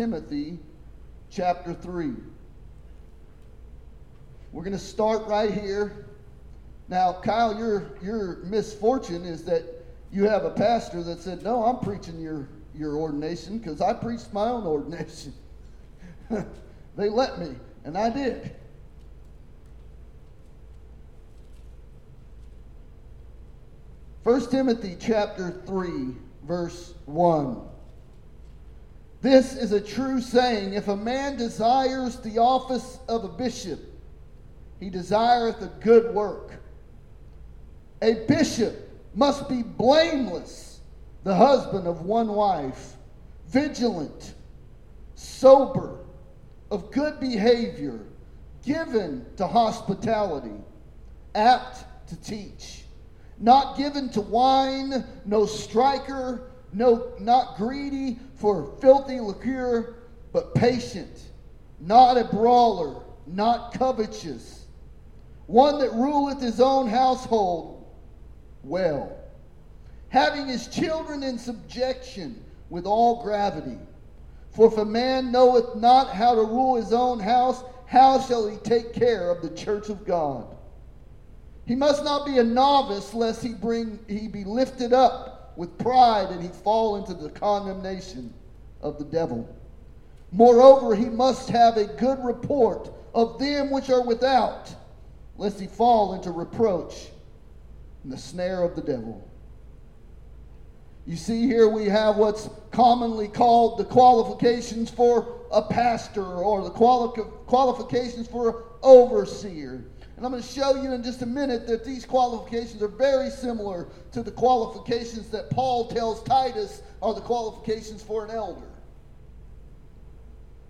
Timothy chapter 3. We're going to start right here. Now, Kyle, your, your misfortune is that you have a pastor that said, No, I'm preaching your, your ordination because I preached my own ordination. they let me, and I did. First Timothy chapter 3, verse 1. This is a true saying. If a man desires the office of a bishop, he desireth a good work. A bishop must be blameless, the husband of one wife, vigilant, sober, of good behavior, given to hospitality, apt to teach, not given to wine, no striker, no not greedy for filthy lucre, but patient, not a brawler, not covetous, one that ruleth his own household well, having his children in subjection with all gravity. For if a man knoweth not how to rule his own house, how shall he take care of the church of God? He must not be a novice, lest he bring he be lifted up with pride and he fall into the condemnation of the devil. Moreover, he must have a good report of them which are without, lest he fall into reproach and the snare of the devil. You see, here we have what's commonly called the qualifications for a pastor or the quali- qualifications for an overseer. And I'm going to show you in just a minute that these qualifications are very similar to the qualifications that Paul tells Titus are the qualifications for an elder.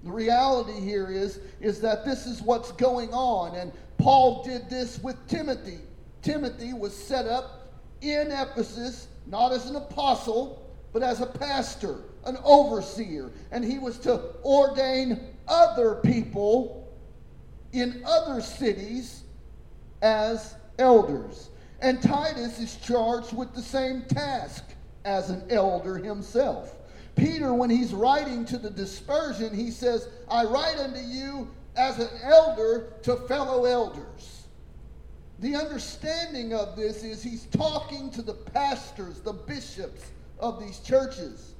The reality here is, is that this is what's going on. And Paul did this with Timothy. Timothy was set up in Ephesus, not as an apostle, but as a pastor, an overseer. And he was to ordain other people in other cities as elders. And Titus is charged with the same task as an elder himself. Peter, when he's writing to the dispersion, he says, I write unto you as an elder to fellow elders. The understanding of this is he's talking to the pastors, the bishops of these churches.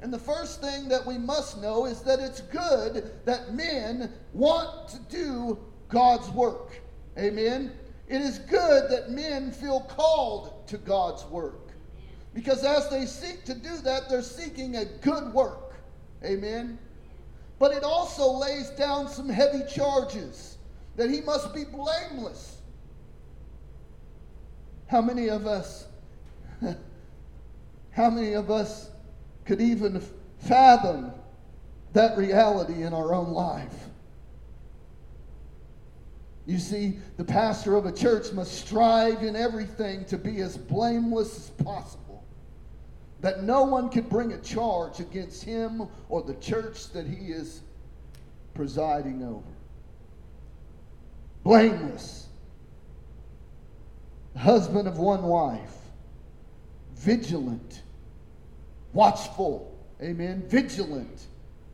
And the first thing that we must know is that it's good that men want to do God's work. Amen. It is good that men feel called to God's work. Because as they seek to do that, they're seeking a good work. Amen. But it also lays down some heavy charges that he must be blameless. How many of us, how many of us could even fathom that reality in our own life? You see, the pastor of a church must strive in everything to be as blameless as possible. That no one can bring a charge against him or the church that he is presiding over. Blameless. Husband of one wife. Vigilant. Watchful. Amen. Vigilant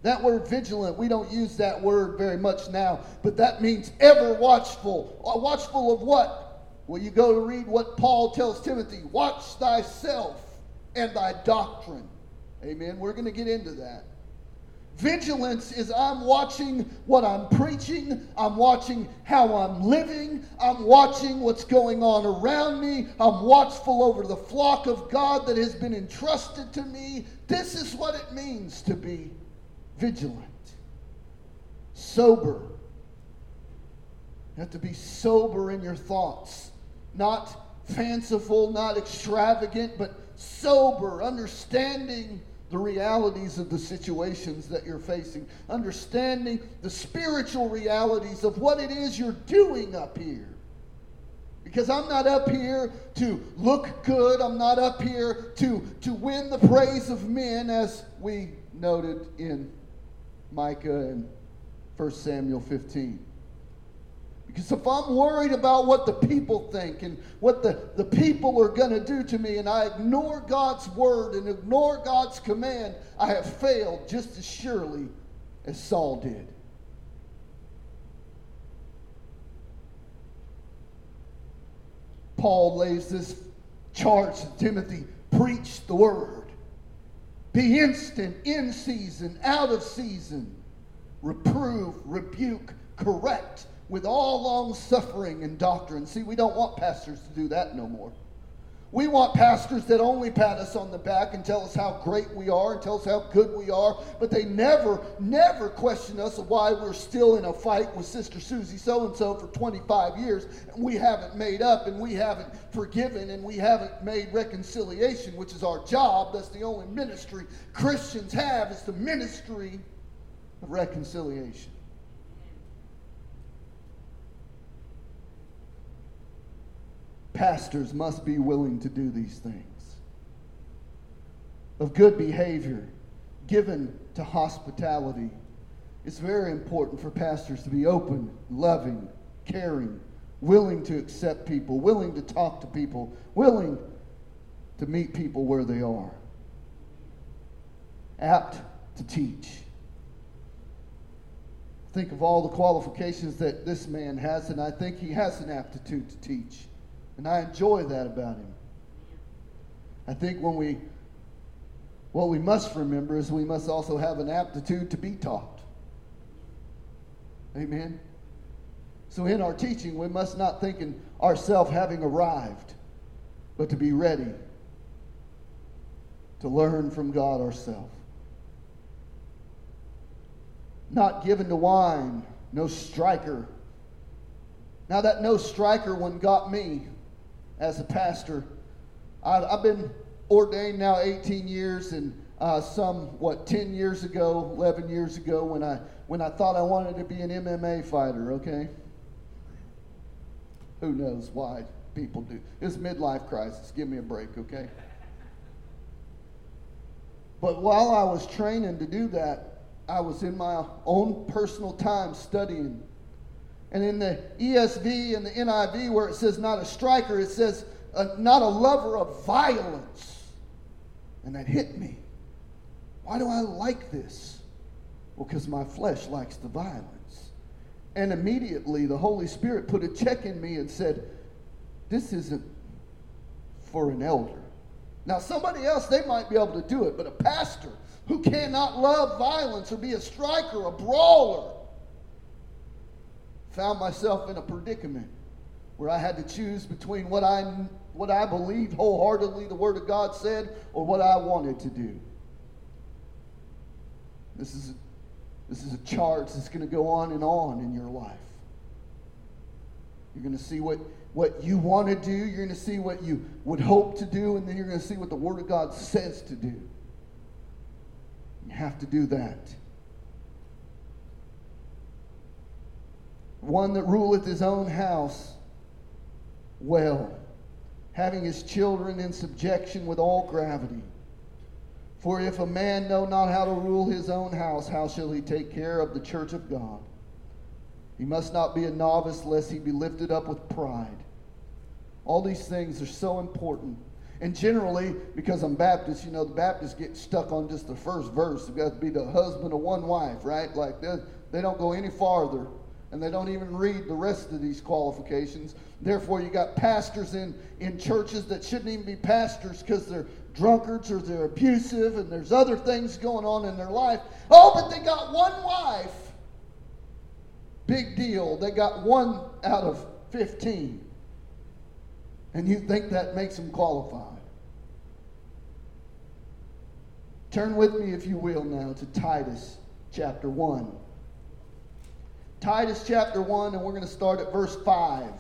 that word vigilant, we don't use that word very much now, but that means ever watchful. Uh, watchful of what? Well, you go to read what Paul tells Timothy watch thyself and thy doctrine. Amen. We're going to get into that. Vigilance is I'm watching what I'm preaching, I'm watching how I'm living, I'm watching what's going on around me, I'm watchful over the flock of God that has been entrusted to me. This is what it means to be vigilant, sober. You have to be sober in your thoughts, not fanciful, not extravagant, but sober, understanding the realities of the situations that you're facing, understanding the spiritual realities of what it is you're doing up here. Because I'm not up here to look good. I'm not up here to, to win the praise of men, as we noted in Micah and 1 Samuel 15. Because if I'm worried about what the people think and what the, the people are going to do to me, and I ignore God's word and ignore God's command, I have failed just as surely as Saul did. Paul lays this charge to Timothy preach the word. Be instant, in season, out of season. Reprove, rebuke, correct with all long suffering and doctrine. See, we don't want pastors to do that no more. We want pastors that only pat us on the back and tell us how great we are and tell us how good we are, but they never, never question us of why we're still in a fight with Sister Susie so and so for 25 years and we haven't made up and we haven't forgiven and we haven't made reconciliation, which is our job. That's the only ministry Christians have, is the ministry of reconciliation. Pastors must be willing to do these things. Of good behavior, given to hospitality. It's very important for pastors to be open, loving, caring, willing to accept people, willing to talk to people, willing to meet people where they are, apt to teach. Think of all the qualifications that this man has, and I think he has an aptitude to teach. And I enjoy that about him. I think when we, what we must remember is we must also have an aptitude to be taught. Amen. So in our teaching, we must not think in ourselves having arrived, but to be ready to learn from God ourselves. Not given to wine, no striker. Now that no striker one got me as a pastor. I've, I've been ordained now 18 years, and uh, some what 10 years ago, 11 years ago, when I when I thought I wanted to be an MMA fighter. Okay. Who knows why people do? It's midlife crisis. Give me a break, okay? But while I was training to do that, I was in my own personal time studying and in the ESV and the NIV, where it says not a striker, it says uh, not a lover of violence. And that hit me. Why do I like this? Well, because my flesh likes the violence. And immediately the Holy Spirit put a check in me and said, This isn't for an elder. Now, somebody else, they might be able to do it, but a pastor who cannot love violence or be a striker, a brawler, found myself in a predicament where I had to choose between what I, what I believed wholeheartedly the Word of God said or what I wanted to do. This is, this is a charge that's going to go on and on in your life. You're going to see what, what you want to do, you're going to see what you would hope to do, and then you're going to see what the Word of God says to do. You have to do that. One that ruleth his own house well, having his children in subjection with all gravity. For if a man know not how to rule his own house, how shall he take care of the church of God? He must not be a novice, lest he be lifted up with pride. All these things are so important. And generally, because I'm Baptist, you know, the Baptists get stuck on just the first verse. They've got to be the husband of one wife, right? Like they don't go any farther and they don't even read the rest of these qualifications. Therefore, you got pastors in, in churches that shouldn't even be pastors because they're drunkards or they're abusive and there's other things going on in their life. Oh, but they got one wife. Big deal. They got one out of 15. And you think that makes them qualified. Turn with me, if you will, now to Titus chapter 1. Titus chapter 1, and we're going to start at verse 5.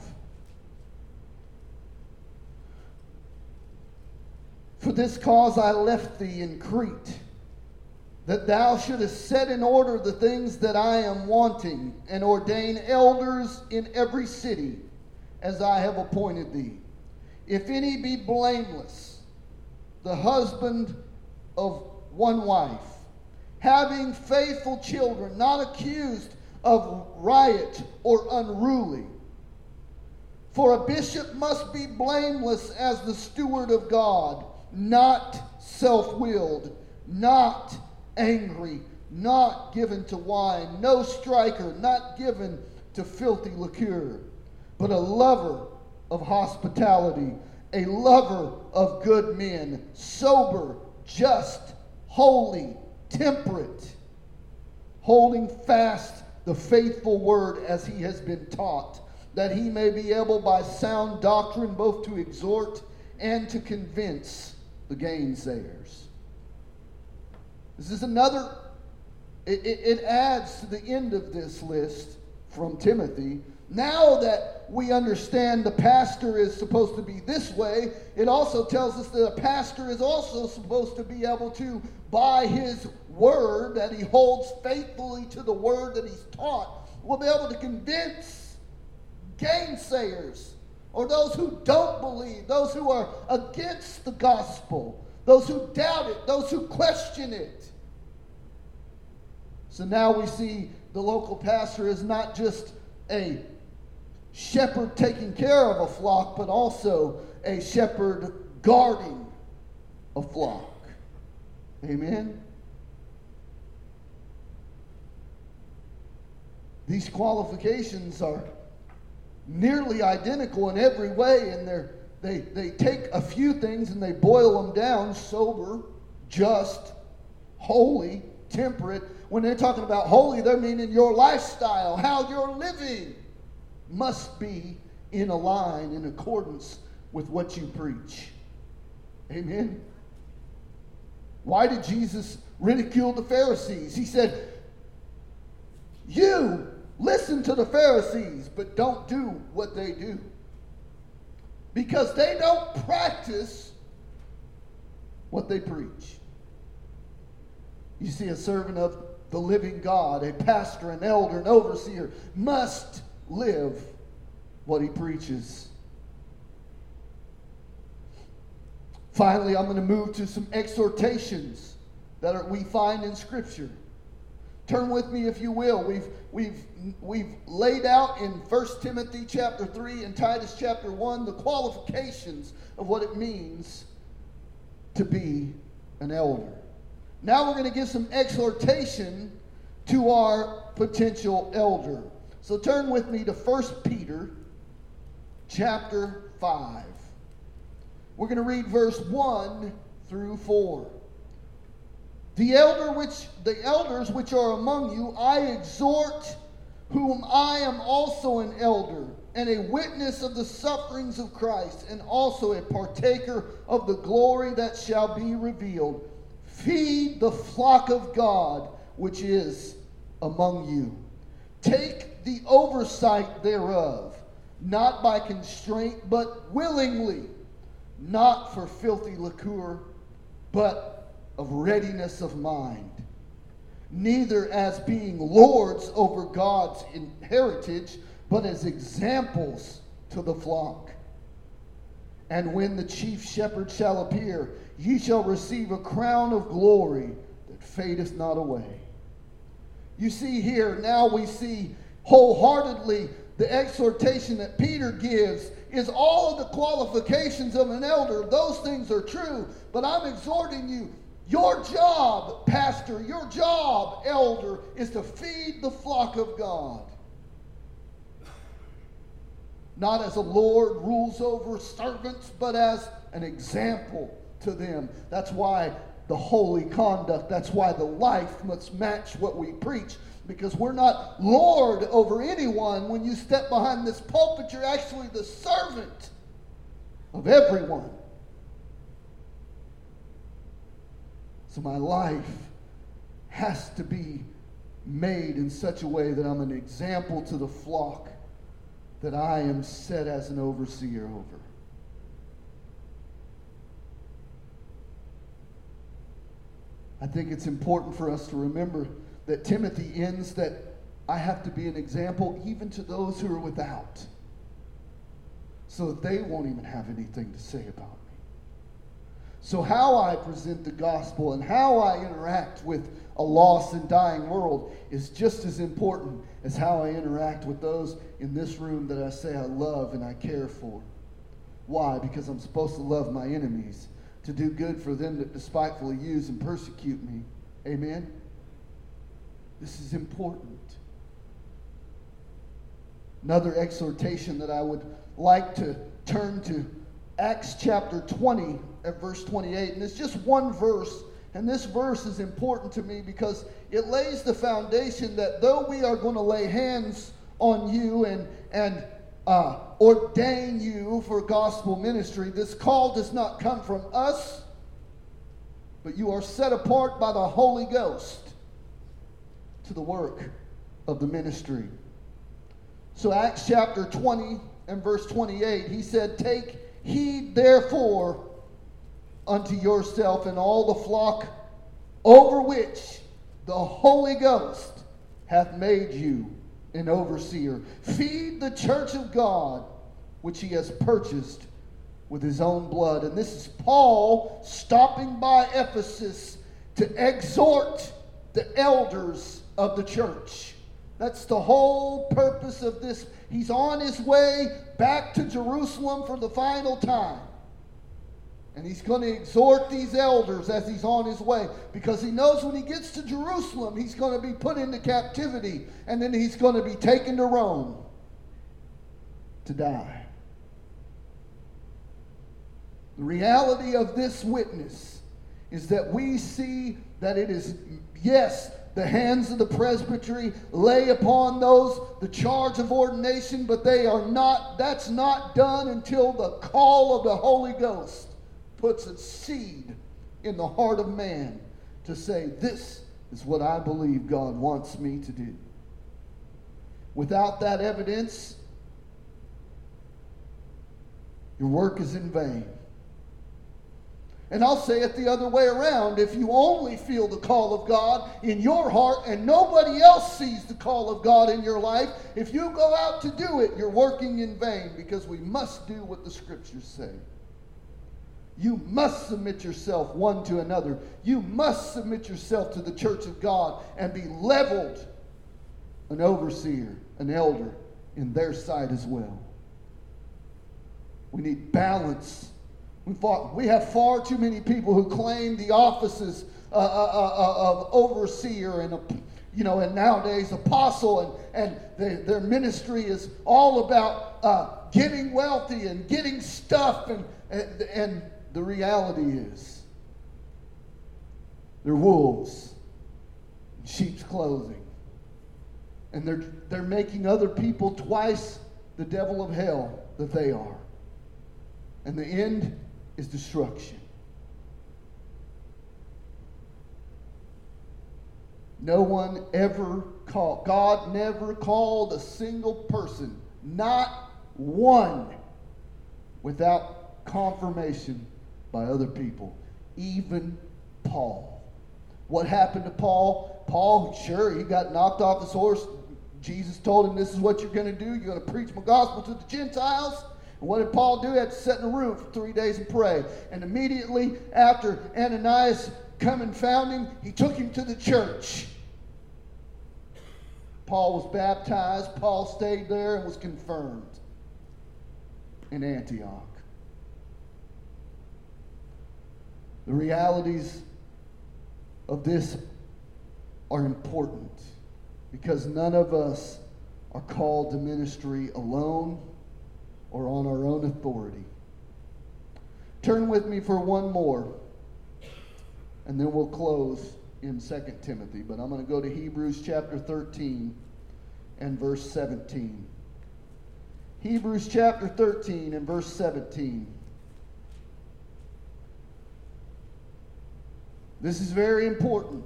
For this cause I left thee in Crete, that thou shouldest set in order the things that I am wanting, and ordain elders in every city, as I have appointed thee. If any be blameless, the husband of one wife, having faithful children, not accused of riot or unruly. For a bishop must be blameless as the steward of God, not self willed, not angry, not given to wine, no striker, not given to filthy lucre, but a lover of hospitality, a lover of good men, sober, just, holy, temperate, holding fast the faithful word as he has been taught, that he may be able by sound doctrine both to exhort and to convince the gainsayers. This is another, it, it, it adds to the end of this list from Timothy. Now that we understand the pastor is supposed to be this way, it also tells us that a pastor is also supposed to be able to, by his word that he holds faithfully to the word that he's taught, will be able to convince gainsayers or those who don't believe, those who are against the gospel, those who doubt it, those who question it. So now we see the local pastor is not just a shepherd taking care of a flock, but also a shepherd guarding a flock. Amen. These qualifications are nearly identical in every way, and they're, they, they take a few things and they boil them down sober, just, holy, temperate. When they're talking about holy, they're meaning your lifestyle, how you're living must be in a line in accordance with what you preach. Amen. Why did Jesus ridicule the Pharisees? He said, You listen to the Pharisees, but don't do what they do. Because they don't practice what they preach. You see, a servant of the living God, a pastor, an elder, an overseer, must live what he preaches. Finally, I'm going to move to some exhortations that are, we find in Scripture. Turn with me, if you will. We've, we've, we've laid out in 1 Timothy chapter 3 and Titus chapter 1 the qualifications of what it means to be an elder. Now we're going to give some exhortation to our potential elder. So turn with me to 1 Peter chapter 5. We're going to read verse 1 through 4. The elder which the elders which are among you I exhort whom I am also an elder and a witness of the sufferings of Christ and also a partaker of the glory that shall be revealed feed the flock of God which is among you take the oversight thereof not by constraint but willingly not for filthy lucre but of readiness of mind, neither as being lords over God's heritage, but as examples to the flock. And when the chief shepherd shall appear, ye shall receive a crown of glory that fadeth not away. You see here, now we see wholeheartedly the exhortation that Peter gives is all of the qualifications of an elder. Those things are true, but I'm exhorting you your job, pastor, your job, elder, is to feed the flock of God. Not as a Lord rules over servants, but as an example to them. That's why the holy conduct, that's why the life must match what we preach. Because we're not Lord over anyone. When you step behind this pulpit, you're actually the servant of everyone. So my life has to be made in such a way that I'm an example to the flock that I am set as an overseer over. I think it's important for us to remember that Timothy ends that I have to be an example even to those who are without, so that they won't even have anything to say about me. So, how I present the gospel and how I interact with a lost and dying world is just as important as how I interact with those in this room that I say I love and I care for. Why? Because I'm supposed to love my enemies, to do good for them that despitefully use and persecute me. Amen? This is important. Another exhortation that I would like to turn to Acts chapter 20 at verse 28. And it's just one verse. And this verse is important to me because it lays the foundation that though we are going to lay hands on you and, and uh, ordain you for gospel ministry, this call does not come from us, but you are set apart by the Holy Ghost to the work of the ministry. So, Acts chapter 20 and verse 28, he said, Take heed therefore unto yourself and all the flock over which the Holy Ghost hath made you an overseer. Feed the church of God, which he has purchased with his own blood. And this is Paul stopping by Ephesus to exhort the elders of the church. That's the whole purpose of this. He's on his way back to Jerusalem for the final time. And he's going to exhort these elders as he's on his way because he knows when he gets to Jerusalem, he's going to be put into captivity and then he's going to be taken to Rome to die. The reality of this witness is that we see that it is, yes, the hands of the presbytery lay upon those the charge of ordination, but they are not, that's not done until the call of the Holy Ghost puts a seed in the heart of man to say, This is what I believe God wants me to do. Without that evidence, your work is in vain. And I'll say it the other way around. If you only feel the call of God in your heart and nobody else sees the call of God in your life, if you go out to do it, you're working in vain because we must do what the scriptures say. You must submit yourself one to another. You must submit yourself to the church of God and be leveled an overseer, an elder in their sight as well. We need balance we, fought, we have far too many people who claim the offices uh, uh, uh, uh of overseer and you know, and nowadays apostle, and, and they, their ministry is all about uh, getting wealthy and getting stuff, and, and, and the reality is they're wolves in sheep's clothing. And they're, they're making other people twice the devil of hell that they are. And the end is destruction. No one ever called, God never called a single person, not one, without confirmation by other people, even Paul. What happened to Paul? Paul, sure, he got knocked off his horse. Jesus told him, This is what you're going to do. You're going to preach my gospel to the Gentiles. And what did Paul do? He had to sit in a room for three days and pray. And immediately after Ananias come and found him, he took him to the church. Paul was baptized. Paul stayed there and was confirmed in Antioch. The realities of this are important because none of us are called to ministry alone or on our own authority. Turn with me for one more, and then we'll close in 2 Timothy. But I'm going to go to Hebrews chapter 13 and verse 17. Hebrews chapter 13 and verse 17. This is very important.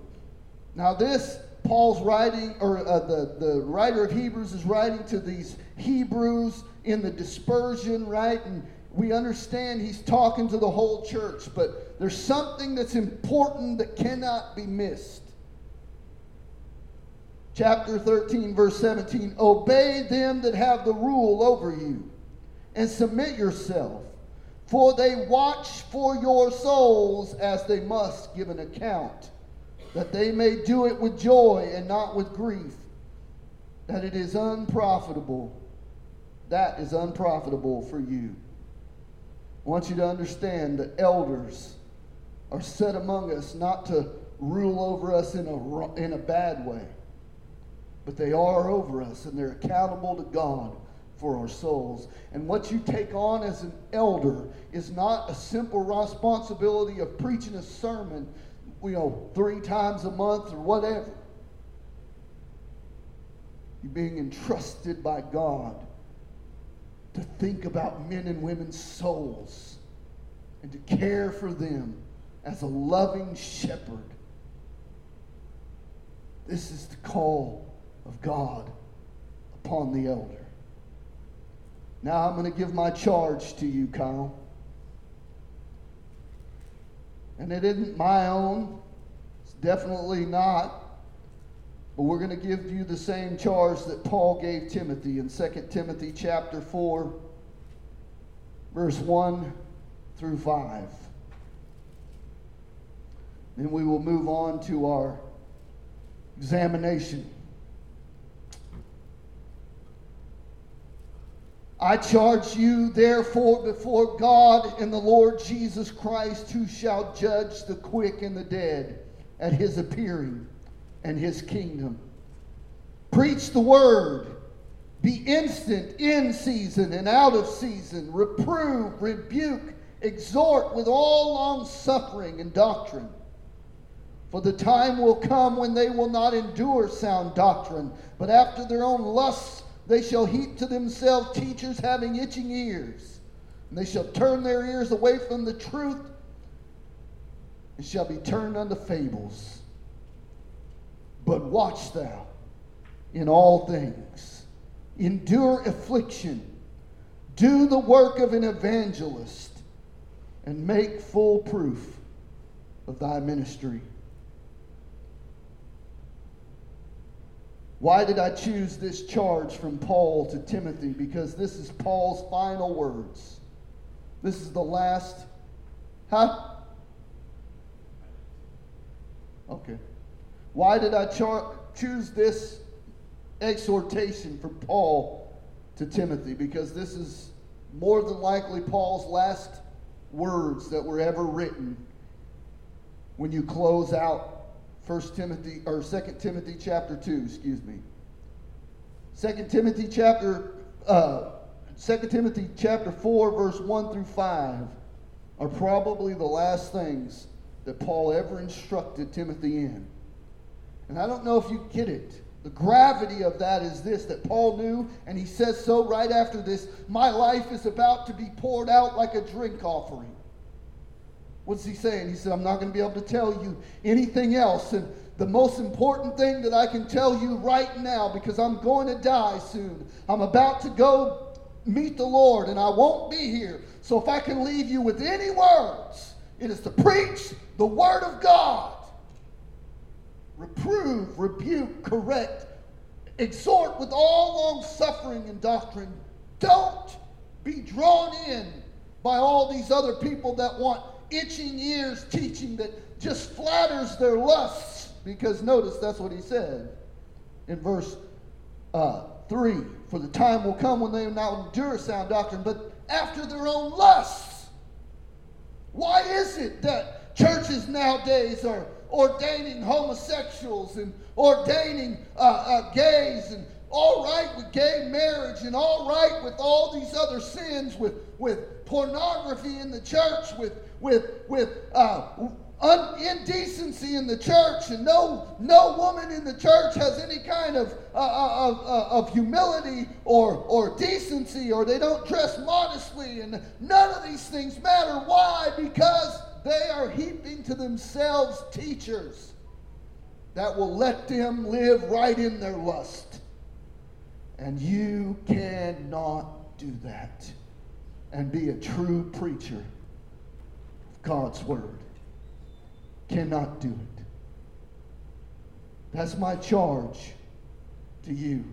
Now, this, Paul's writing, or uh, the, the writer of Hebrews is writing to these Hebrews in the dispersion, right? And we understand he's talking to the whole church, but there's something that's important that cannot be missed. Chapter 13, verse 17 Obey them that have the rule over you, and submit yourself, for they watch for your souls as they must give an account, that they may do it with joy and not with grief, that it is unprofitable that is unprofitable for you. I want you to understand that elders are set among us not to rule over us in a, in a bad way, but they are over us and they're accountable to God for our souls. And what you take on as an elder is not a simple responsibility of preaching a sermon, you know, three times a month or whatever. You're being entrusted by God to think about men and women's souls and to care for them as a loving shepherd. This is the call of God upon the elder. Now I'm going to give my charge to you, Kyle. And it isn't my own, it's definitely not. But we're going to give you the same charge that Paul gave Timothy in 2 Timothy chapter 4, verse 1 through 5. Then we will move on to our examination. I charge you, therefore, before God and the Lord Jesus Christ, who shall judge the quick and the dead at his appearing and his kingdom. Preach the word. Be instant in season and out of season. Reprove, rebuke, exhort with all long suffering and doctrine. For the time will come when they will not endure sound doctrine, but after their own lusts they shall heap to themselves teachers having itching ears. And they shall turn their ears away from the truth and shall be turned unto fables. But watch thou in all things, endure affliction, do the work of an evangelist, and make full proof of thy ministry. Why did I choose this charge from Paul to Timothy? Because this is Paul's final words. This is the last. Huh? Okay. Why did I char- choose this exhortation from Paul to Timothy? Because this is more than likely Paul's last words that were ever written when you close out First Timothy or Second Timothy chapter two, excuse me. Second Timothy chapter uh, Second Timothy chapter four, verse one through five, are probably the last things that Paul ever instructed Timothy in. And I don't know if you get it. The gravity of that is this that Paul knew, and he says so right after this My life is about to be poured out like a drink offering. What's he saying? He said, I'm not going to be able to tell you anything else. And the most important thing that I can tell you right now, because I'm going to die soon, I'm about to go meet the Lord, and I won't be here. So if I can leave you with any words, it is to preach the Word of God. Reprove, rebuke, correct, exhort with all long suffering and doctrine. Don't be drawn in by all these other people that want itching ears teaching that just flatters their lusts. Because notice that's what he said in verse uh, 3 For the time will come when they will not endure sound doctrine, but after their own lusts. Why is it that churches nowadays are ordaining homosexuals and ordaining uh, uh, gays and all right with gay marriage and all right with all these other sins with, with pornography in the church with with, with uh, un- indecency in the church, and no, no woman in the church has any kind of, uh, uh of, uh, of humility or, or decency, or they don't dress modestly, and none of these things matter. Why? Because they are heaping to themselves teachers that will let them live right in their lust. And you cannot do that and be a true preacher of God's word. Cannot do it. That's my charge to you.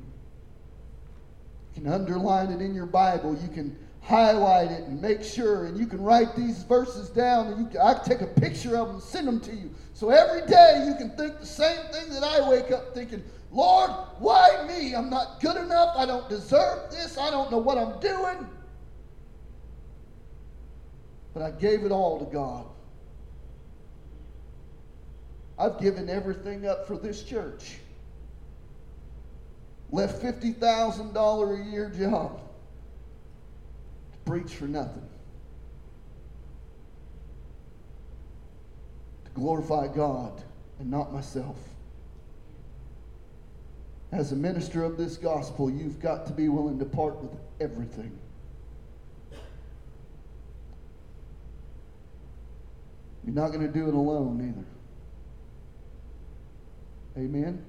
You can underline it in your Bible. You can highlight it and make sure, and you can write these verses down, and you can, I can take a picture of them and send them to you. So every day you can think the same thing that I wake up thinking, Lord, why me? I'm not good enough. I don't deserve this. I don't know what I'm doing. But I gave it all to God. I've given everything up for this church. left $50,000 a year job preach for nothing. To glorify God and not myself. As a minister of this gospel, you've got to be willing to part with everything. You're not going to do it alone either. Amen?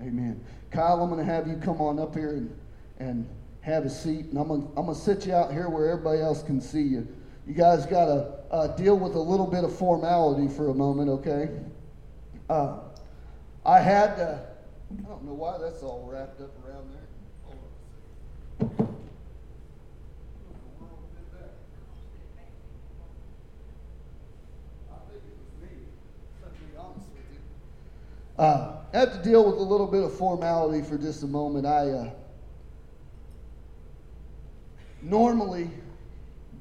Amen. Kyle, I'm going to have you come on up here and, and have a seat, and I'm to, I'm to sit you out here where everybody else can see you. You guys got to uh, deal with a little bit of formality for a moment, okay? Uh, I had, uh, I don't know why that's all wrapped up around there. Uh, I have to deal with a little bit of formality for just a moment. I uh, normally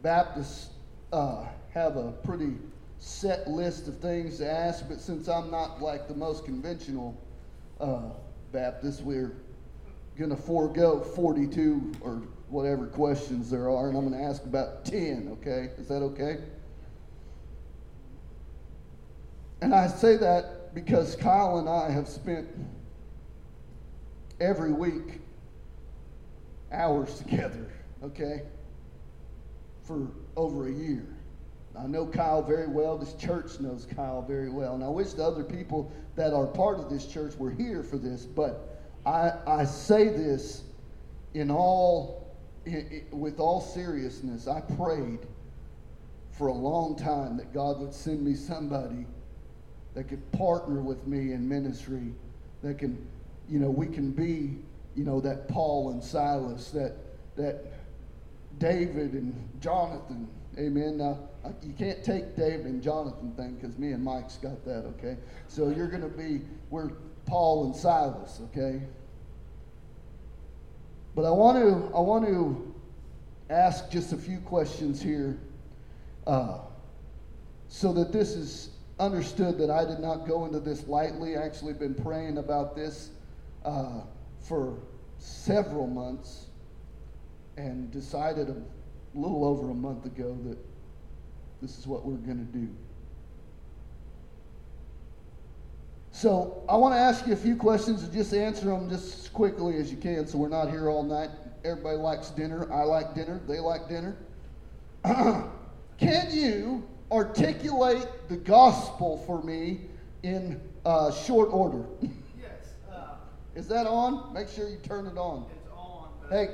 Baptists uh, have a pretty set list of things to ask, but since I'm not like the most conventional uh, Baptist, we're going to forego 42 or whatever questions there are, and I'm going to ask about 10, okay? Is that okay? And I say that because Kyle and I have spent every week hours together, okay, for over a year. I know Kyle very well. This church knows Kyle very well. And I wish the other people that are part of this church were here for this, but I, I say this in all, in, in, with all seriousness. I prayed for a long time that God would send me somebody that could partner with me in ministry, that can, you know, we can be, you know, that Paul and Silas, that that David and Jonathan. Amen. Now you can't take David and Jonathan thing because me and Mike's got that. Okay, so you're going to be we're Paul and Silas. Okay. But I want to I want to ask just a few questions here, uh, so that this is understood that I did not go into this lightly. I actually been praying about this uh, for several months and decided a little over a month ago that this is what we're going to do. So I want to ask you a few questions and just answer them just as quickly as you can so we're not here all night. Everybody likes dinner. I like dinner. They like dinner. can you articulate the gospel for me in uh, short order? Yes. Uh, Is that on? Make sure you turn it on. It's on. Hey.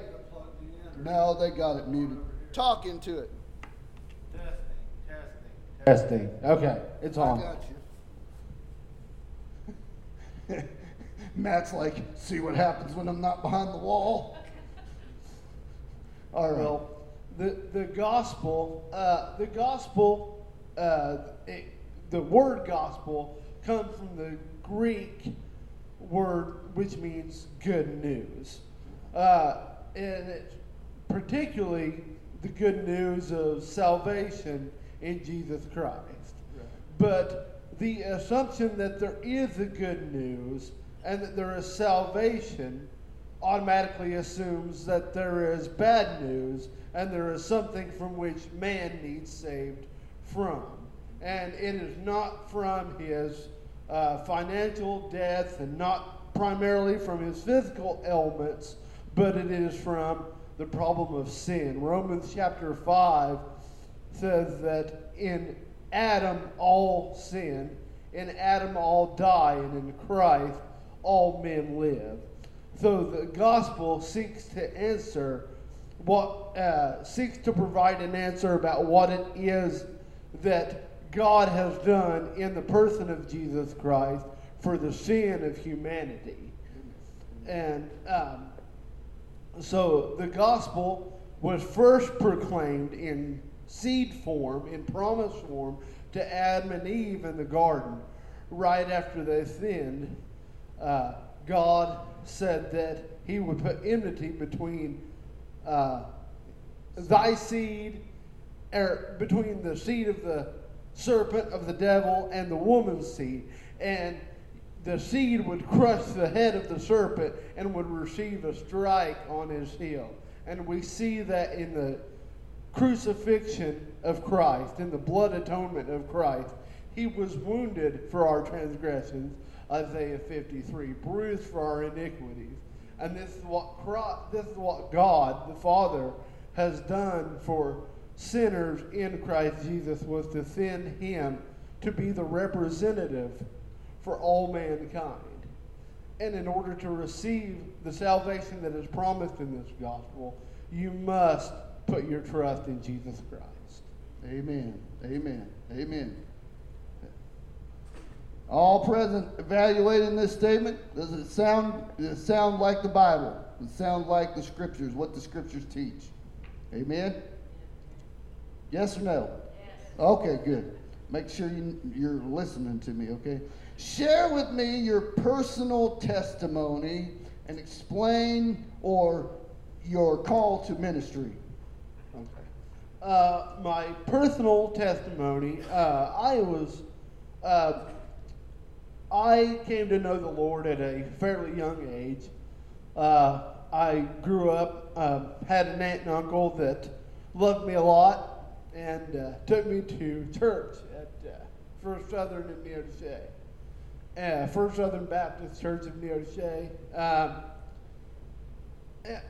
No, they got it muted. Talk into it. Testing, testing, testing. Okay, it's on. I got you. Matt's like, see what happens when I'm not behind the wall. All right. Well, the the gospel, uh, the gospel uh, it, the word gospel comes from the Greek word which means good news. Uh, and it's particularly the good news of salvation in Jesus Christ. Right. But the assumption that there is a good news and that there is salvation automatically assumes that there is bad news and there is something from which man needs saved from. And it is not from his uh, financial death and not primarily from his physical ailments, but it is from the problem of sin. Romans chapter 5 says that in Adam all sin, in Adam all die, and in Christ all men live. So the gospel seeks to answer what uh, seeks to provide an answer about what it is that God has done in the person of Jesus Christ for the sin of humanity. And um, so the gospel was first proclaimed in seed form, in promise form, to Adam and Eve in the garden. Right after they sinned, uh, God said that He would put enmity between uh, thy seed er, between the seed of the serpent of the devil and the woman's seed. And the seed would crush the head of the serpent and would receive a strike on his heel. And we see that in the crucifixion of Christ, in the blood atonement of Christ. He was wounded for our transgressions, Isaiah 53, bruised for our iniquities. And this is what Christ, this is what God, the Father, has done for sinners in Christ Jesus was to send him to be the representative for all mankind. And in order to receive the salvation that is promised in this gospel, you must put your trust in Jesus Christ. Amen. Amen. Amen. All present evaluating this statement, does it sound does it sound like the Bible? Does it sound like the scriptures, what the scriptures teach? Amen? Yes or no? Yes. Okay, good. Make sure you, you're listening to me, okay? Share with me your personal testimony and explain or your call to ministry. Okay. Uh, my personal testimony, uh, I was, uh, I came to know the Lord at a fairly young age. Uh, I grew up, uh, had an aunt and uncle that loved me a lot and uh, took me to church at First Southern in Neodesha. First Southern Baptist Church of Neodesha. Um,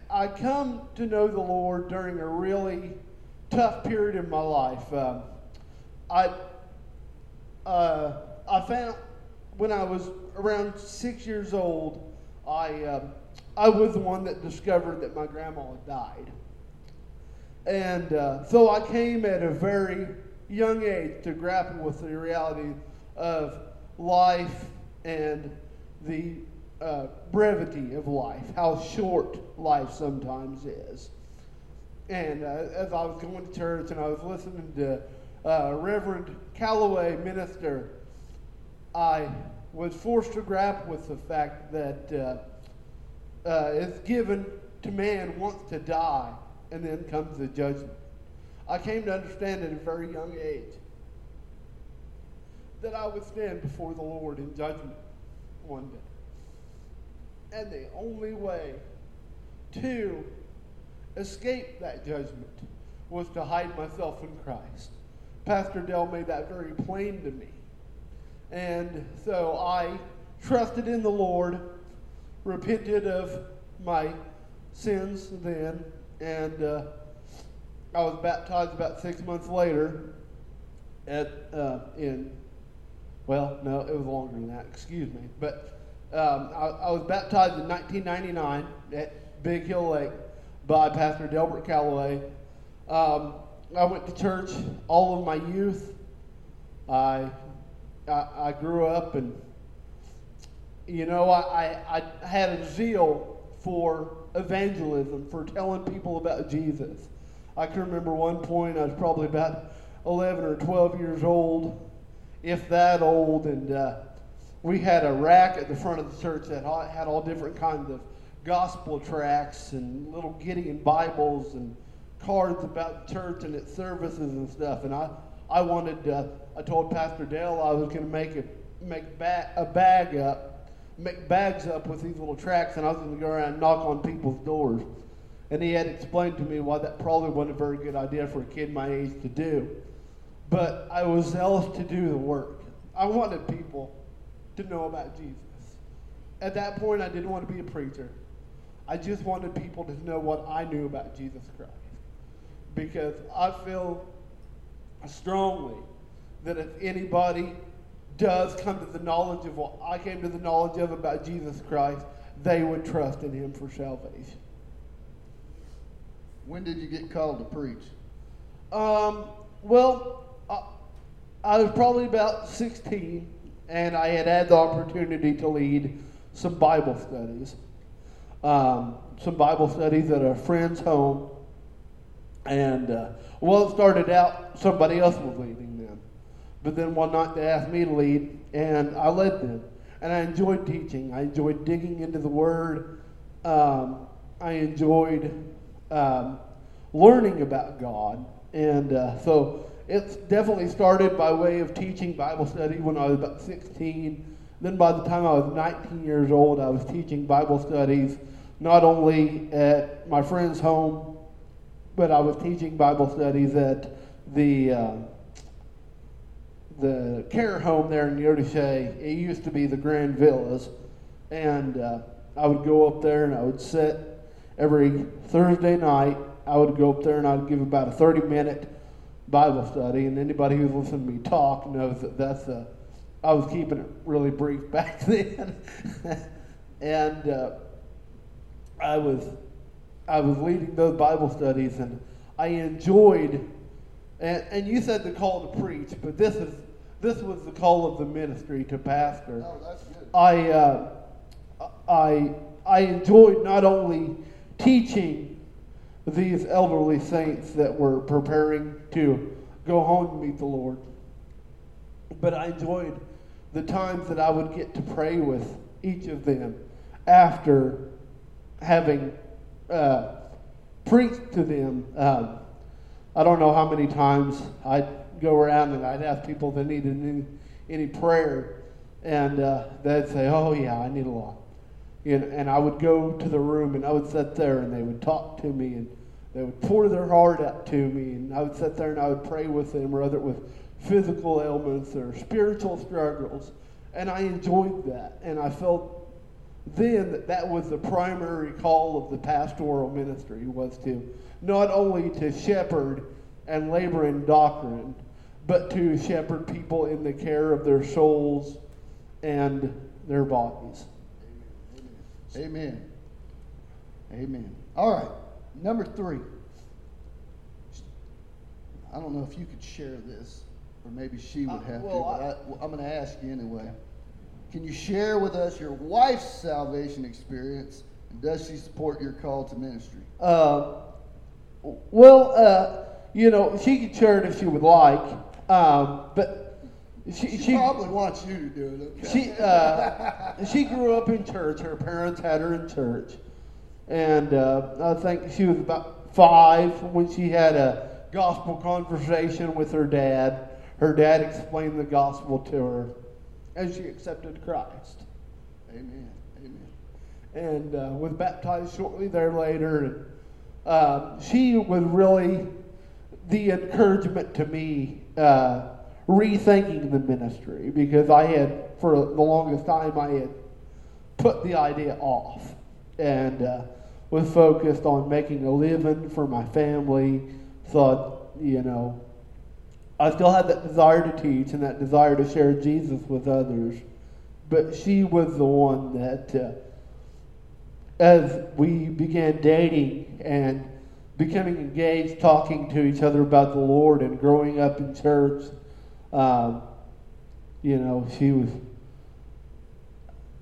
I come to know the Lord during a really tough period in my life. Um, I uh, I found when I was around six years old, I uh, I was the one that discovered that my grandma had died, and uh, so I came at a very young age to grapple with the reality of life and the uh, brevity of life, how short life sometimes is. And uh, as I was going to church and I was listening to uh, Reverend Calloway minister, I was forced to grapple with the fact that uh, uh, it's given to man once to die, and then comes the judgment. I came to understand at a very young age that I would stand before the Lord in judgment one day. And the only way to escape that judgment was to hide myself in Christ. Pastor Dell made that very plain to me. And so I trusted in the Lord, repented of my sins then, and uh, I was baptized about six months later at uh, in well, no, it was longer than that. Excuse me, but um, I, I, was baptized in 1999 at Big Hill Lake by Pastor Delbert Calloway. Um, I went to church all of my youth. I, I, I grew up and, you know, I, I, I had a zeal for evangelism, for telling people about Jesus. I can remember one point, I was probably about 11 or 12 years old, if that old, and uh, we had a rack at the front of the church that had all different kinds of gospel tracts and little Gideon Bibles and cards about the church and its services and stuff. And I, I wanted, uh, I told Pastor Dale I was going to make a make ba- a bag up, make bags up with these little tracts, and I was going to go around and knock on people's doors. And he had explained to me why that probably wasn't a very good idea for a kid my age to do. But I was zealous to do the work. I wanted people to know about Jesus. At that point, I didn't want to be a preacher. I just wanted people to know what I knew about Jesus Christ. Because I feel strongly that if anybody does come to the knowledge of what I came to the knowledge of about Jesus Christ, they would trust in him for salvation. When did you get called to preach? Um, well, I, was probably about 16 and I had had the opportunity to lead some Bible studies. Um, some Bible studies at a friend's home. And, uh, well, it started out, somebody else was leading them. But then one night they asked me to lead, and I led them. And I enjoyed teaching. I enjoyed digging into the Word. Um, I enjoyed um, learning about God. And uh, so it's definitely started by way of teaching Bible study when I was about 16. Then by the time I was 19 years old, I was teaching Bible studies not only at my friend's home, but I was teaching Bible studies at the uh, the care home there in Neodesha. It used to be the Grand Villas, and uh, I would go up there and I would sit every Thursday night. I would go up there and I would give about a 30 minute Bible study, and anybody who's listened to me talk knows that that's a. I was keeping it really brief back then, and uh, I was I was leading those Bible studies, and I enjoyed. And, and you said the call to preach, but this is this was the call of the ministry to pastor. Oh, that's good. I uh, I I enjoyed not only teaching these elderly saints that were preparing to go home to meet the Lord, but I enjoyed the times that I would get to pray with each of them after having uh, preached to them. Um, I don't know how many times I'd go around and I'd ask people if they needed any, any prayer, and uh, they'd say, "Oh yeah, I need a lot." You and I would go to the room and I would sit there and they would talk to me and they would pour their heart out to me and I would sit there and I would pray with them, whether it was physical ailments or spiritual struggles, and I enjoyed that and I felt then that that was the primary call of the pastoral ministry was to not only to shepherd and labor in doctrine, but to shepherd people in the care of their souls and their bodies. Amen. Amen. All right. Number three. I don't know if you could share this, or maybe she would Uh, have well, to, but I, I'm going to ask you anyway. Can you share with us your wife's salvation experience, and does she support your call to ministry? Uh, well, uh, you know, she could share it if she would like, um, but she, She, she, probably wants you to do it. Okay? she, uh, she grew up in church. Her parents had her in church. And uh, I think she was about five when she had a gospel conversation with her dad. Her dad explained the gospel to her, and she accepted Christ. Amen. Amen. and uh, was baptized shortly there later. And uh, she was really the encouragement to me uh, rethinking the ministry because I had, for the longest time, I had put the idea off and uh, was focused on making a living for my family. Thought, you know, I still had that desire to teach and that desire to share Jesus with others. But she was the one that, uh, as we began dating and becoming engaged, talking to each other about the Lord and growing up in church, um, you know, she was.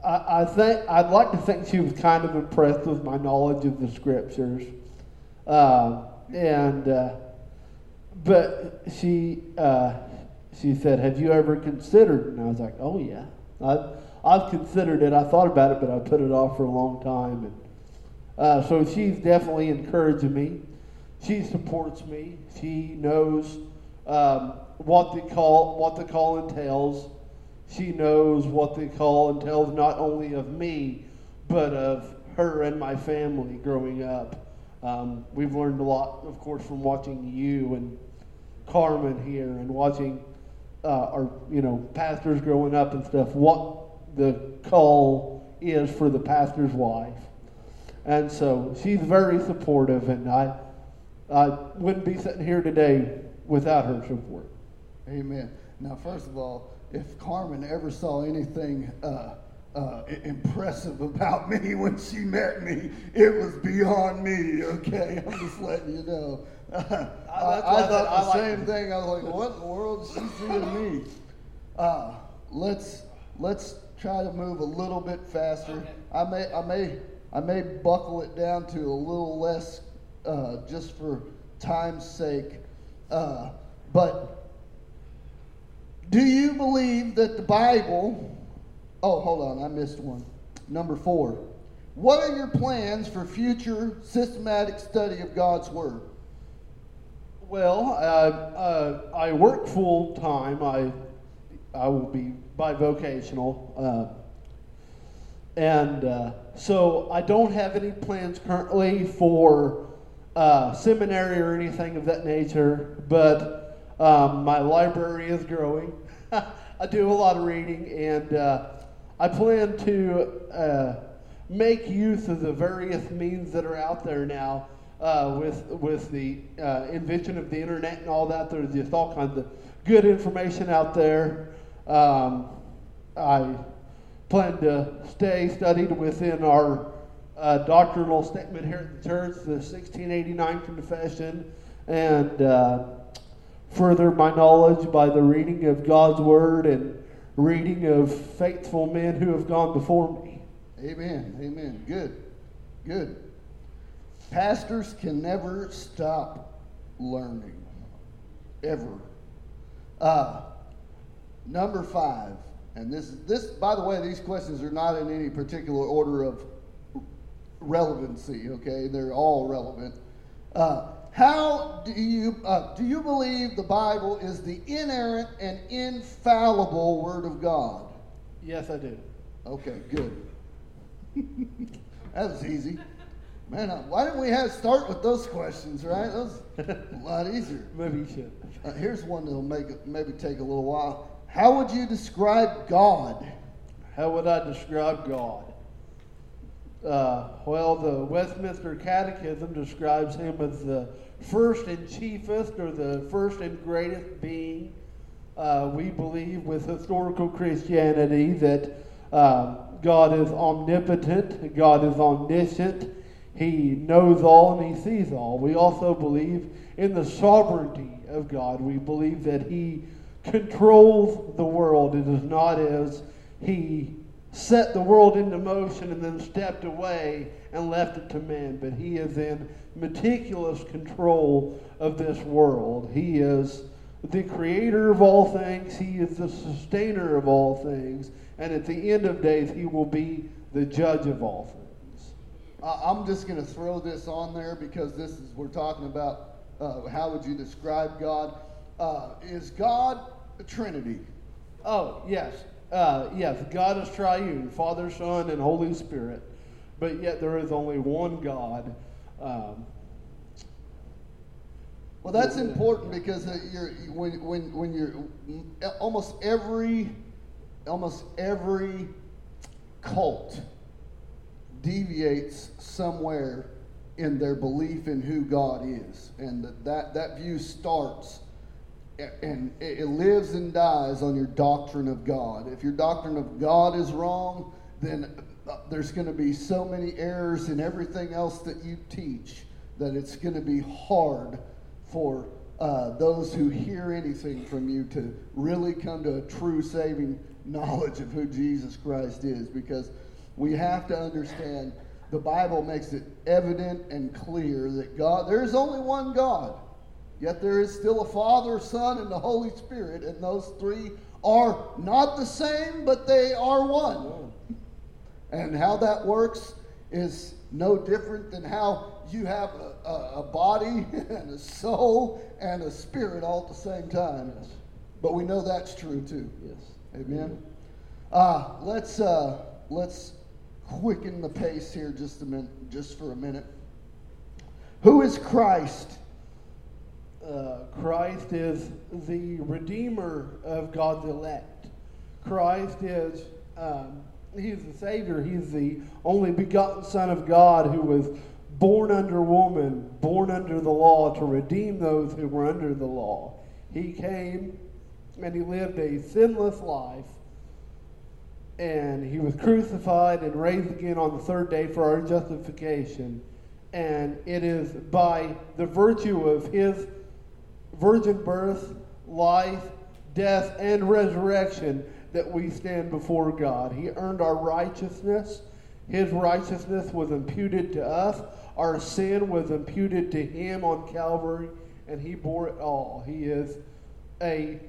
I, think I'd like to think she was kind of impressed with my knowledge of the scriptures, uh, and uh, but she uh, she said, "Have you ever considered?" And I was like, "Oh yeah, I've I've considered it. I thought about it, but I put it off for a long time." And uh, so she's definitely encouraging me. She supports me. She knows um, what the call what the call entails. She knows what the call and entails not only of me, but of her and my family growing up. Um, we've learned a lot, of course, from watching you and Carmen here and watching uh, our, you know, pastors growing up and stuff. What the call is for the pastor's wife, and so she's very supportive, and I, I wouldn't be sitting here today without her support. Amen. Now, first of all, if Carmen ever saw anything uh, uh, impressive about me when she met me, it was beyond me. Okay, I'm just letting you know. I, I I thought I the like same it. thing. I was like, "What in the world is she seeing me?" Uh, let's let's try to move a little bit faster. I may I may I may buckle it down to a little less, uh, just for time's sake. Uh, but do you believe that the Bible? Oh, hold on, I missed one. Number four. What are your plans for future systematic study of God's Word? Well, uh, uh, I work full time. I I will be bivocational. Uh, and uh, so I don't have any plans currently for uh, seminary or anything of that nature, but um, my library is growing. I do a lot of reading, and uh, I plan to uh, make use of the various means that are out there now uh, with with the uh, invention of the internet and all that. There's just all kinds of good information out there. Um, I plan to stay studied within our uh, doctrinal statement here at the church, the 1689 Confession, and uh, further my knowledge by the reading of God's Word and reading of faithful men who have gone before me. Amen. Amen. Good. Good. Pastors can never stop learning, ever. Uh, number five, and this this by the way, these questions are not in any particular order of relevancy. Okay, they're all relevant. Uh, how do you uh, do you believe the Bible is the inerrant and infallible Word of God? Yes, I do. Okay, good. that was easy. Man, uh, why didn't we have start with those questions, right? That was a lot easier. Maybe you should. Uh, here's one that'll make it, maybe take a little while. How would you describe God? How would I describe God? Uh, well, the Westminster Catechism describes him as the first and chiefest or the first and greatest being. Uh, we believe with historical Christianity that um, God is omnipotent, God is omniscient, He knows all and He sees all. We also believe in the sovereignty of God. We believe that He controls the world. It is not as He set the world into motion and then stepped away and left it to man, but He is in meticulous control of this world. He is the creator of all things, He is the sustainer of all things, and at the end of days, He will be the judge of all things. Uh, I'm just going to throw this on there because this is we're talking about. Uh, how would you describe God? Uh, is God a Trinity? Oh, yes. Uh, yes, God is triune, Father, Son, and Holy Spirit, but yet there is only one God. Um, well, that's important because uh, you're when when when you're almost every almost every cult deviates somewhere in their belief in who God is, and that that view starts and it lives and dies on your doctrine of God. If your doctrine of God is wrong, then uh, there's going to be so many errors in everything else that you teach that it's going to be hard for uh, those who hear anything from you to really come to a true saving knowledge of who Jesus Christ is because we have to understand the Bible makes it evident and clear that God, there is only one God. Yet there is still a Father, Son, and the Holy Spirit, and those three are not the same, but they are one. And how that works is no different than how you have a, a, a body and a soul and a spirit all at the same time. Yes. But we know that's true too. Yes. Amen. Uh, let's uh, let's quicken the pace here just a minute, just for a minute. Who is Christ? Uh, Christ is the redeemer of God's elect. Christ is um, he's the Savior. He's the only begotten Son of God who was born under woman, born under the law to redeem those who were under the law. He came and he lived a sinless life. And he was crucified and raised again on the third day for our justification. And it is by the virtue of his virgin birth, life, death, and resurrection that we stand before God. He earned our righteousness. His righteousness was imputed to us. Our sin was imputed to him on Calvary, and he bore it all. He is a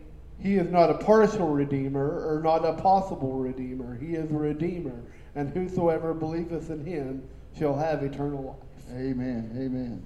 he is not a partial redeemer or not a possible redeemer. He is a redeemer, and whosoever believeth in him shall have eternal life. Amen. Amen.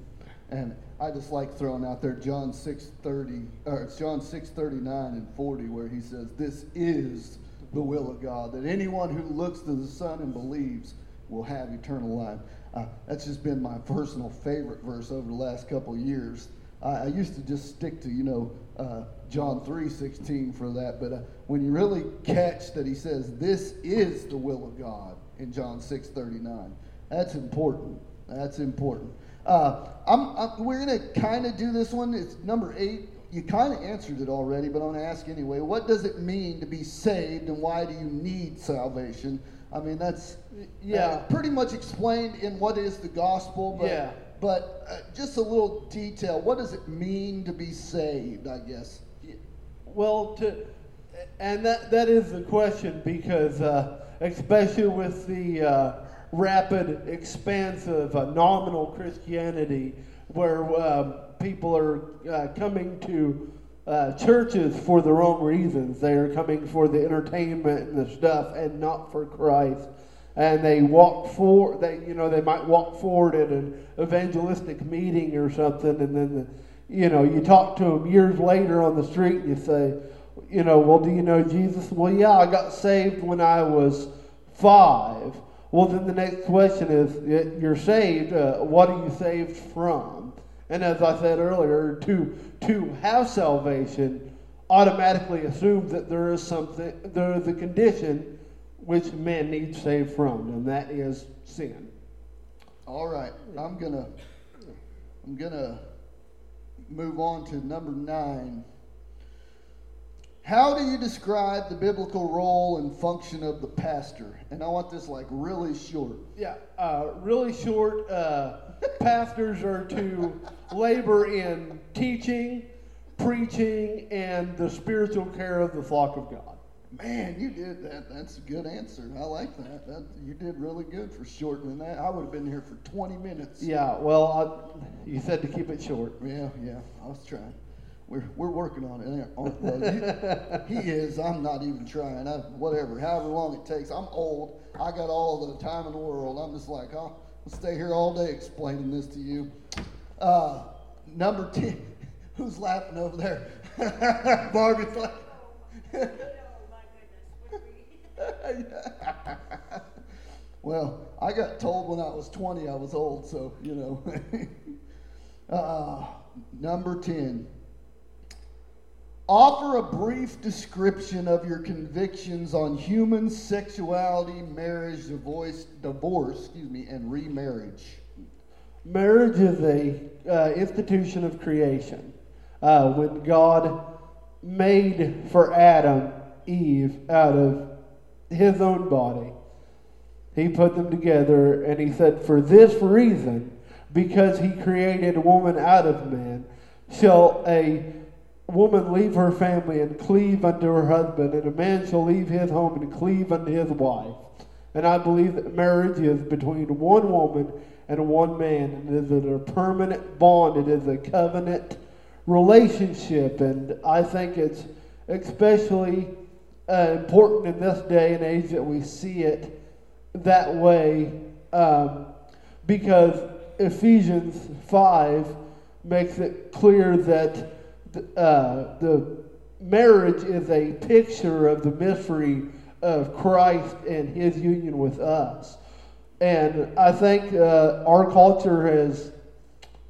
And I just like throwing out there John 6:30 or it's John 6:39 and 40 where he says this is the will of God, that anyone who looks to the Son and believes will have eternal life. Uh, that's just been my personal favorite verse over the last couple years. I, I used to just stick to, you know, uh, John 3:16 for that, but uh, when you really catch that he says this is the will of God in John 6:39, that's important. That's important. Uh, I'm, I'm, we're going to kind of do this one. It's number eight. You kind of answered it already, but I'm going to ask anyway. What does it mean to be saved, and why do you need salvation? I mean, that's Yeah. uh, pretty much explained in what is the gospel. But, Yeah. But uh, just a little detail. What does it mean to be saved? I guess. Well, to, and that that is the question because uh, especially with the uh, rapid expansive, uh, nominal Christianity, where um, people are uh, coming to uh, churches for the wrong reasons. They are coming for the entertainment and the stuff, and not for Christ. And they walk for they you know they might walk forward at an evangelistic meeting or something, and then the, you know, you talk to them years later on the street and you say, you know, well, do you know Jesus? Well, yeah, I got saved when I was five. Well, then the next question is, you're saved. Uh, what are you saved from? And as I said earlier, to to have salvation automatically assumes that there is something, there is a condition which man needs saved from, and that is sin. All right, I'm gonna I'm gonna move on to number nine. How do you describe the biblical role and function of the pastor? And I want this like really short. Yeah, uh, really short. Uh, pastors are to labor in teaching, preaching, and the spiritual care of the flock of God. Man, you did that. That's a good answer. I like that. that you did really good for shortening that. I would have been here for 20 minutes. Yeah, well, I, you said to keep it short. Yeah, yeah. I was trying. We're, we're working on it. aren't we? He is. I'm not even trying. I, whatever, however long it takes. I'm old. I got all the time in the world. I'm just like, oh, I'll stay here all day explaining this to you. Uh, number 10. Who's laughing over there? Barbie's like, well, I got told when I was 20 I was old, so, you know. uh, number 10. Offer a brief description of your convictions on human sexuality, marriage, divorce, divorce, excuse me, and remarriage. Marriage is a uh, institution of creation. Uh, when God made for Adam Eve out of his own body, he put them together and he said, For this reason, because he created woman out of man, shall a woman leave her family and cleave unto her husband, and a man shall leave his home and cleave unto his wife. And I believe that marriage is between one woman and one man, and it is a permanent bond. It is a covenant relationship, and I think it's especially uh, important in this day and age that we see it that way, um, because Ephesians five makes it clear that uh, the marriage is a picture of the mystery of Christ and His union with us. And I think uh, our culture has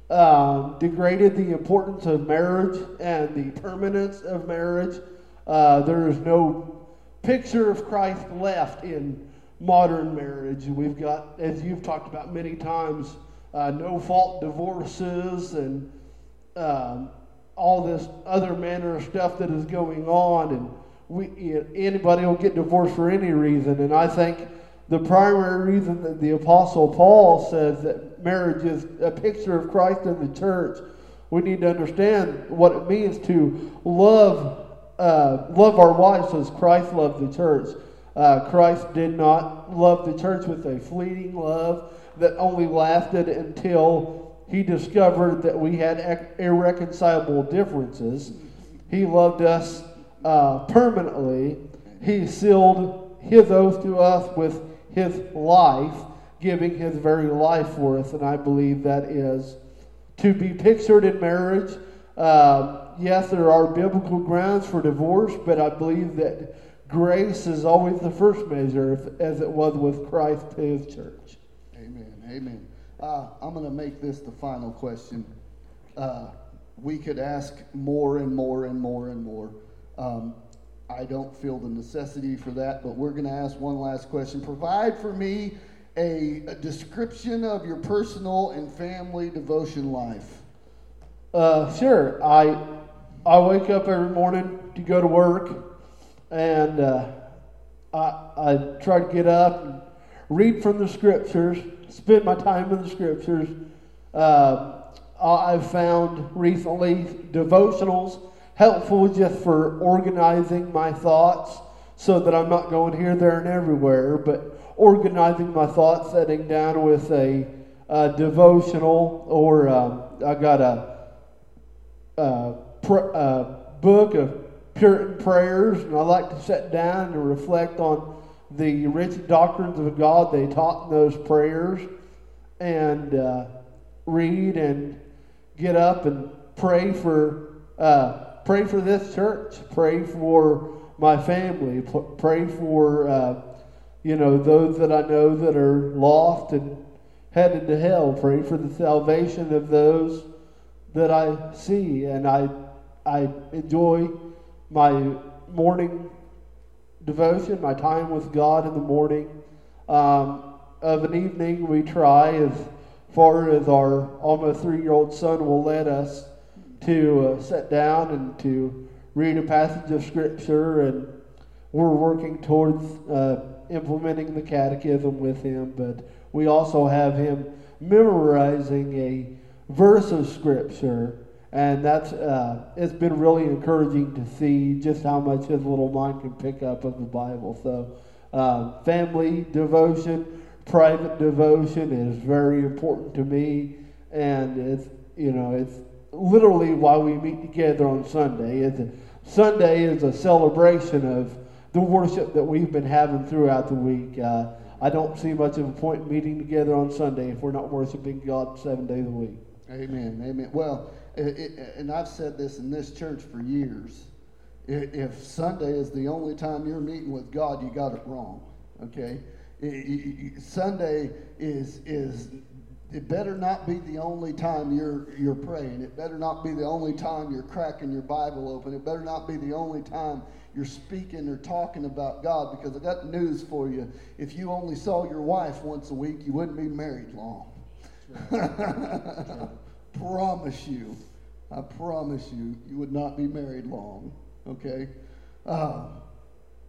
um, degraded the importance of marriage and the permanence of marriage. Uh, there is no picture of Christ left in modern marriage. We've got, as you've talked about many times, uh, no fault divorces and um, all this other manner of stuff that is going on. And we, anybody will get divorced for any reason. And I think the primary reason that the Apostle Paul says that marriage is a picture of Christ and the church, we need to understand what it means to love uh, love our wives as Christ loved the church. Uh, Christ did not love the church with a fleeting love that only lasted until he discovered that we had irreconcilable differences. He loved us uh, permanently. He sealed his oath to us with his life, giving his very life for us. And I believe that is to be pictured in marriage. Um, yes, there are biblical grounds for divorce, but I believe that grace is always the first measure, as it was with Christ to his church. Amen. Amen. Uh, I'm going to make this the final question. Uh, we could ask more and more and more and more. Um, I don't feel the necessity for that, but we're going to ask one last question. Provide for me a, a description of your personal and family devotion life. Uh, sure. I I wake up every morning to go to work, and uh, I I try to get up and read from the scriptures, spend my time in the scriptures. Uh, I've found recently devotionals helpful just for organizing my thoughts so that I'm not going here, there, and everywhere, but organizing my thoughts, sitting down with a, a devotional, or um, I got a, a, pr- a book of Puritan prayers, and I like to sit down and reflect on the rich doctrines of God they taught in those prayers, and uh, read and get up and pray for. Uh, pray for this church. Pray for my family. Pray for, uh, you know, those that I know that are lost and headed to hell. Pray for the salvation of those that I see. And I, I enjoy my morning devotion, my time with God in the morning. Um, of an evening, we try as far as our almost three year old son will let us to uh, sit down and to read a passage of Scripture, and we're working towards uh, implementing the catechism with him, but we also have him memorizing a verse of Scripture. And that's uh, it's been really encouraging to see just how much his little mind can pick up of the Bible. So, uh, family devotion, private devotion is very important to me, and it's you know it's literally why we meet together on Sunday. It's a, Sunday is a celebration of the worship that we've been having throughout the week. Uh, I don't see much of a point in meeting together on Sunday if we're not worshiping God seven days a week. Amen. Amen. Well, and I've said this in this church for years. If Sunday is the only time you're meeting with God, you got it wrong. Okay? Sunday is is it better not be the only time you're you're praying. It better not be the only time you're cracking your Bible open. It better not be the only time you're speaking or talking about God because I got news for you. If you only saw your wife once a week, you wouldn't be married long. promise you. I promise you, you would not be married long. Okay? Um,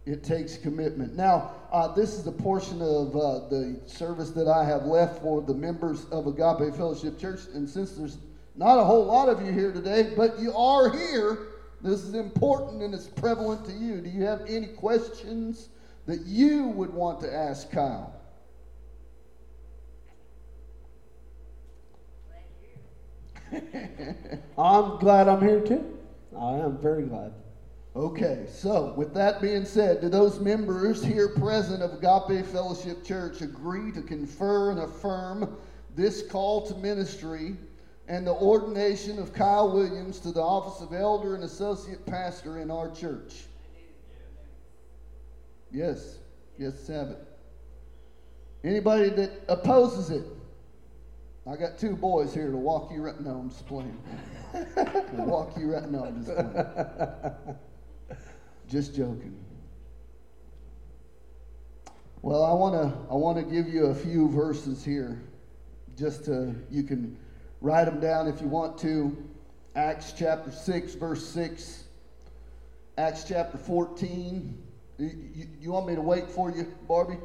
it takes commitment. Now, uh, this is a portion of uh, the service that I have left for the members of Agape Fellowship Church. And since there's not a whole lot of you here today, but you are here, this is important and it's prevalent to you. Do you have any questions that you would want to ask Kyle? I'm glad I'm here too. I am very glad. Okay, so with that being said, do those members here present of Agape Fellowship Church agree to confer and affirm this call to ministry and the ordination of Kyle Williams to the office of elder and associate pastor in our church? Yes, yes, it. Anybody that opposes it? I got two boys here to walk you right. No, I'm just playing. walk you right. No, I'm just playing. Just joking. Well, I want to I want to give you a few verses here just to you can write them down if you want to. Acts chapter 6 verse 6. Acts chapter 14. You, you, you want me to wait for you, Barbie?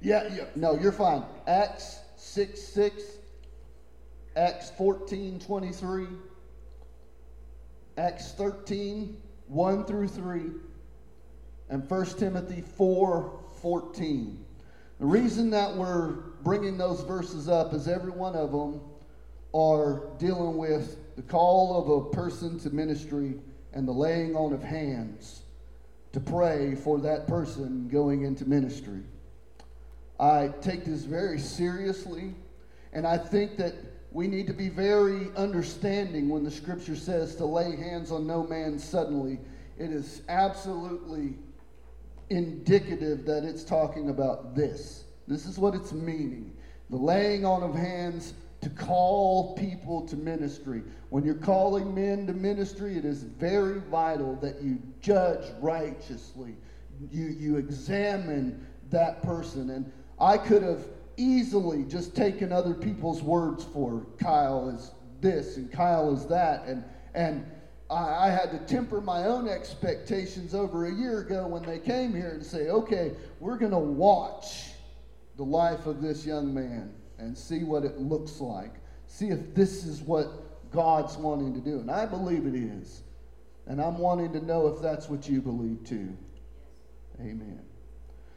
Yeah, yeah, no, you're fine. Acts 6 6, Acts 14 23, Acts 13, 1 through 3, and 1 Timothy 4, 14. The reason that we're bringing those verses up is every one of them are dealing with the call of a person to ministry and the laying on of hands to pray for that person going into ministry. I take this very seriously, and I think that we need to be very understanding when the scripture says to lay hands on no man suddenly. It is absolutely indicative that it's talking about this. This is what it's meaning. The laying on of hands to call people to ministry. When you're calling men to ministry, it is very vital that you judge righteously. You, you examine that person. And I could have easily just taken other people's words for Kyle is this and Kyle is that. And, and I, I had to temper my own expectations over a year ago when they came here and say, okay, we're going to watch the life of this young man and see what it looks like. See if this is what God's wanting to do. And I believe it is. And I'm wanting to know if that's what you believe too. Amen.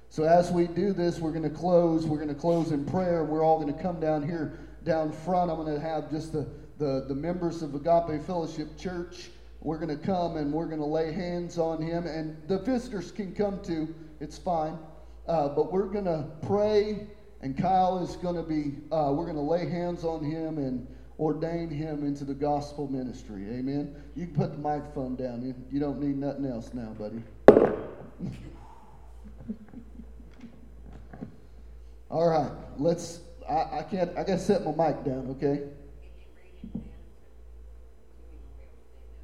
So as we do this, we're going to close. We're going to close in prayer. We're all going to come down here, down front. I'm going to have just the, the, the members of Agape Fellowship Church. We're going to come and we're going to lay hands on him. And the visitors can come too. It's fine. Uh, but we're going to pray, and Kyle is going to be, uh, we're going to lay hands on him and ordain him into the gospel ministry. Amen. You can put the microphone down. You don't need nothing else now, buddy. All right, let's. I, I can't. I gotta set my mic down. Okay.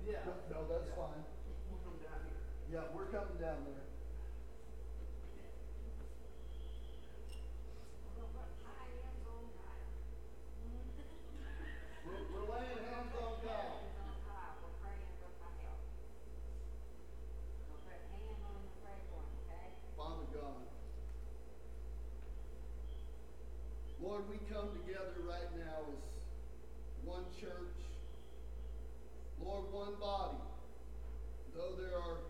Yeah. No, that's fine. Yeah, we're coming down there. Lord, we come together right now as one church. Lord, one body. Though there are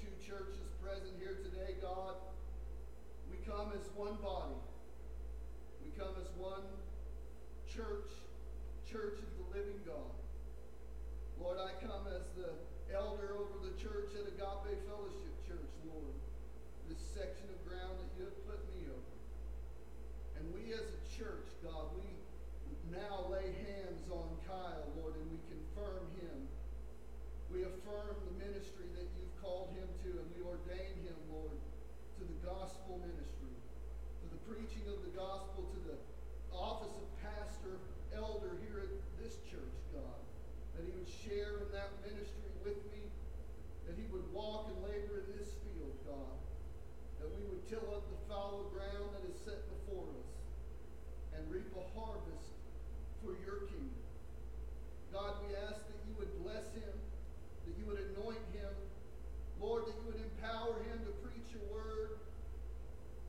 two churches present here today, God, we come as one body. We come as one church, church of the living God. Lord, I come as the elder over the church at Agape Fellowship Church, Lord. This section of ground that you have put me over. And we as a church, God, we now lay hands on Kyle, Lord, and we confirm him. We affirm the ministry that you've called him to, ordain him, Lord, to the gospel ministry, to the preaching of the gospel, to the office of pastor, elder here at this church, God, that he would share in that ministry with me, that he would walk and labor in this field, God, that we would till up the fallow ground that is set before us and reap a harvest for your kingdom. God, we ask that you would bless him, that you would anoint him, Lord, that you would empower him to preach your word,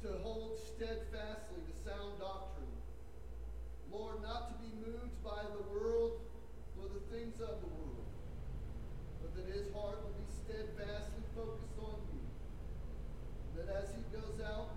to hold steadfastly to sound doctrine. Lord, not to be moved by the world or the things of the world, but that his heart will be steadfastly focused on you. That as he goes out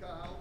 Kyle.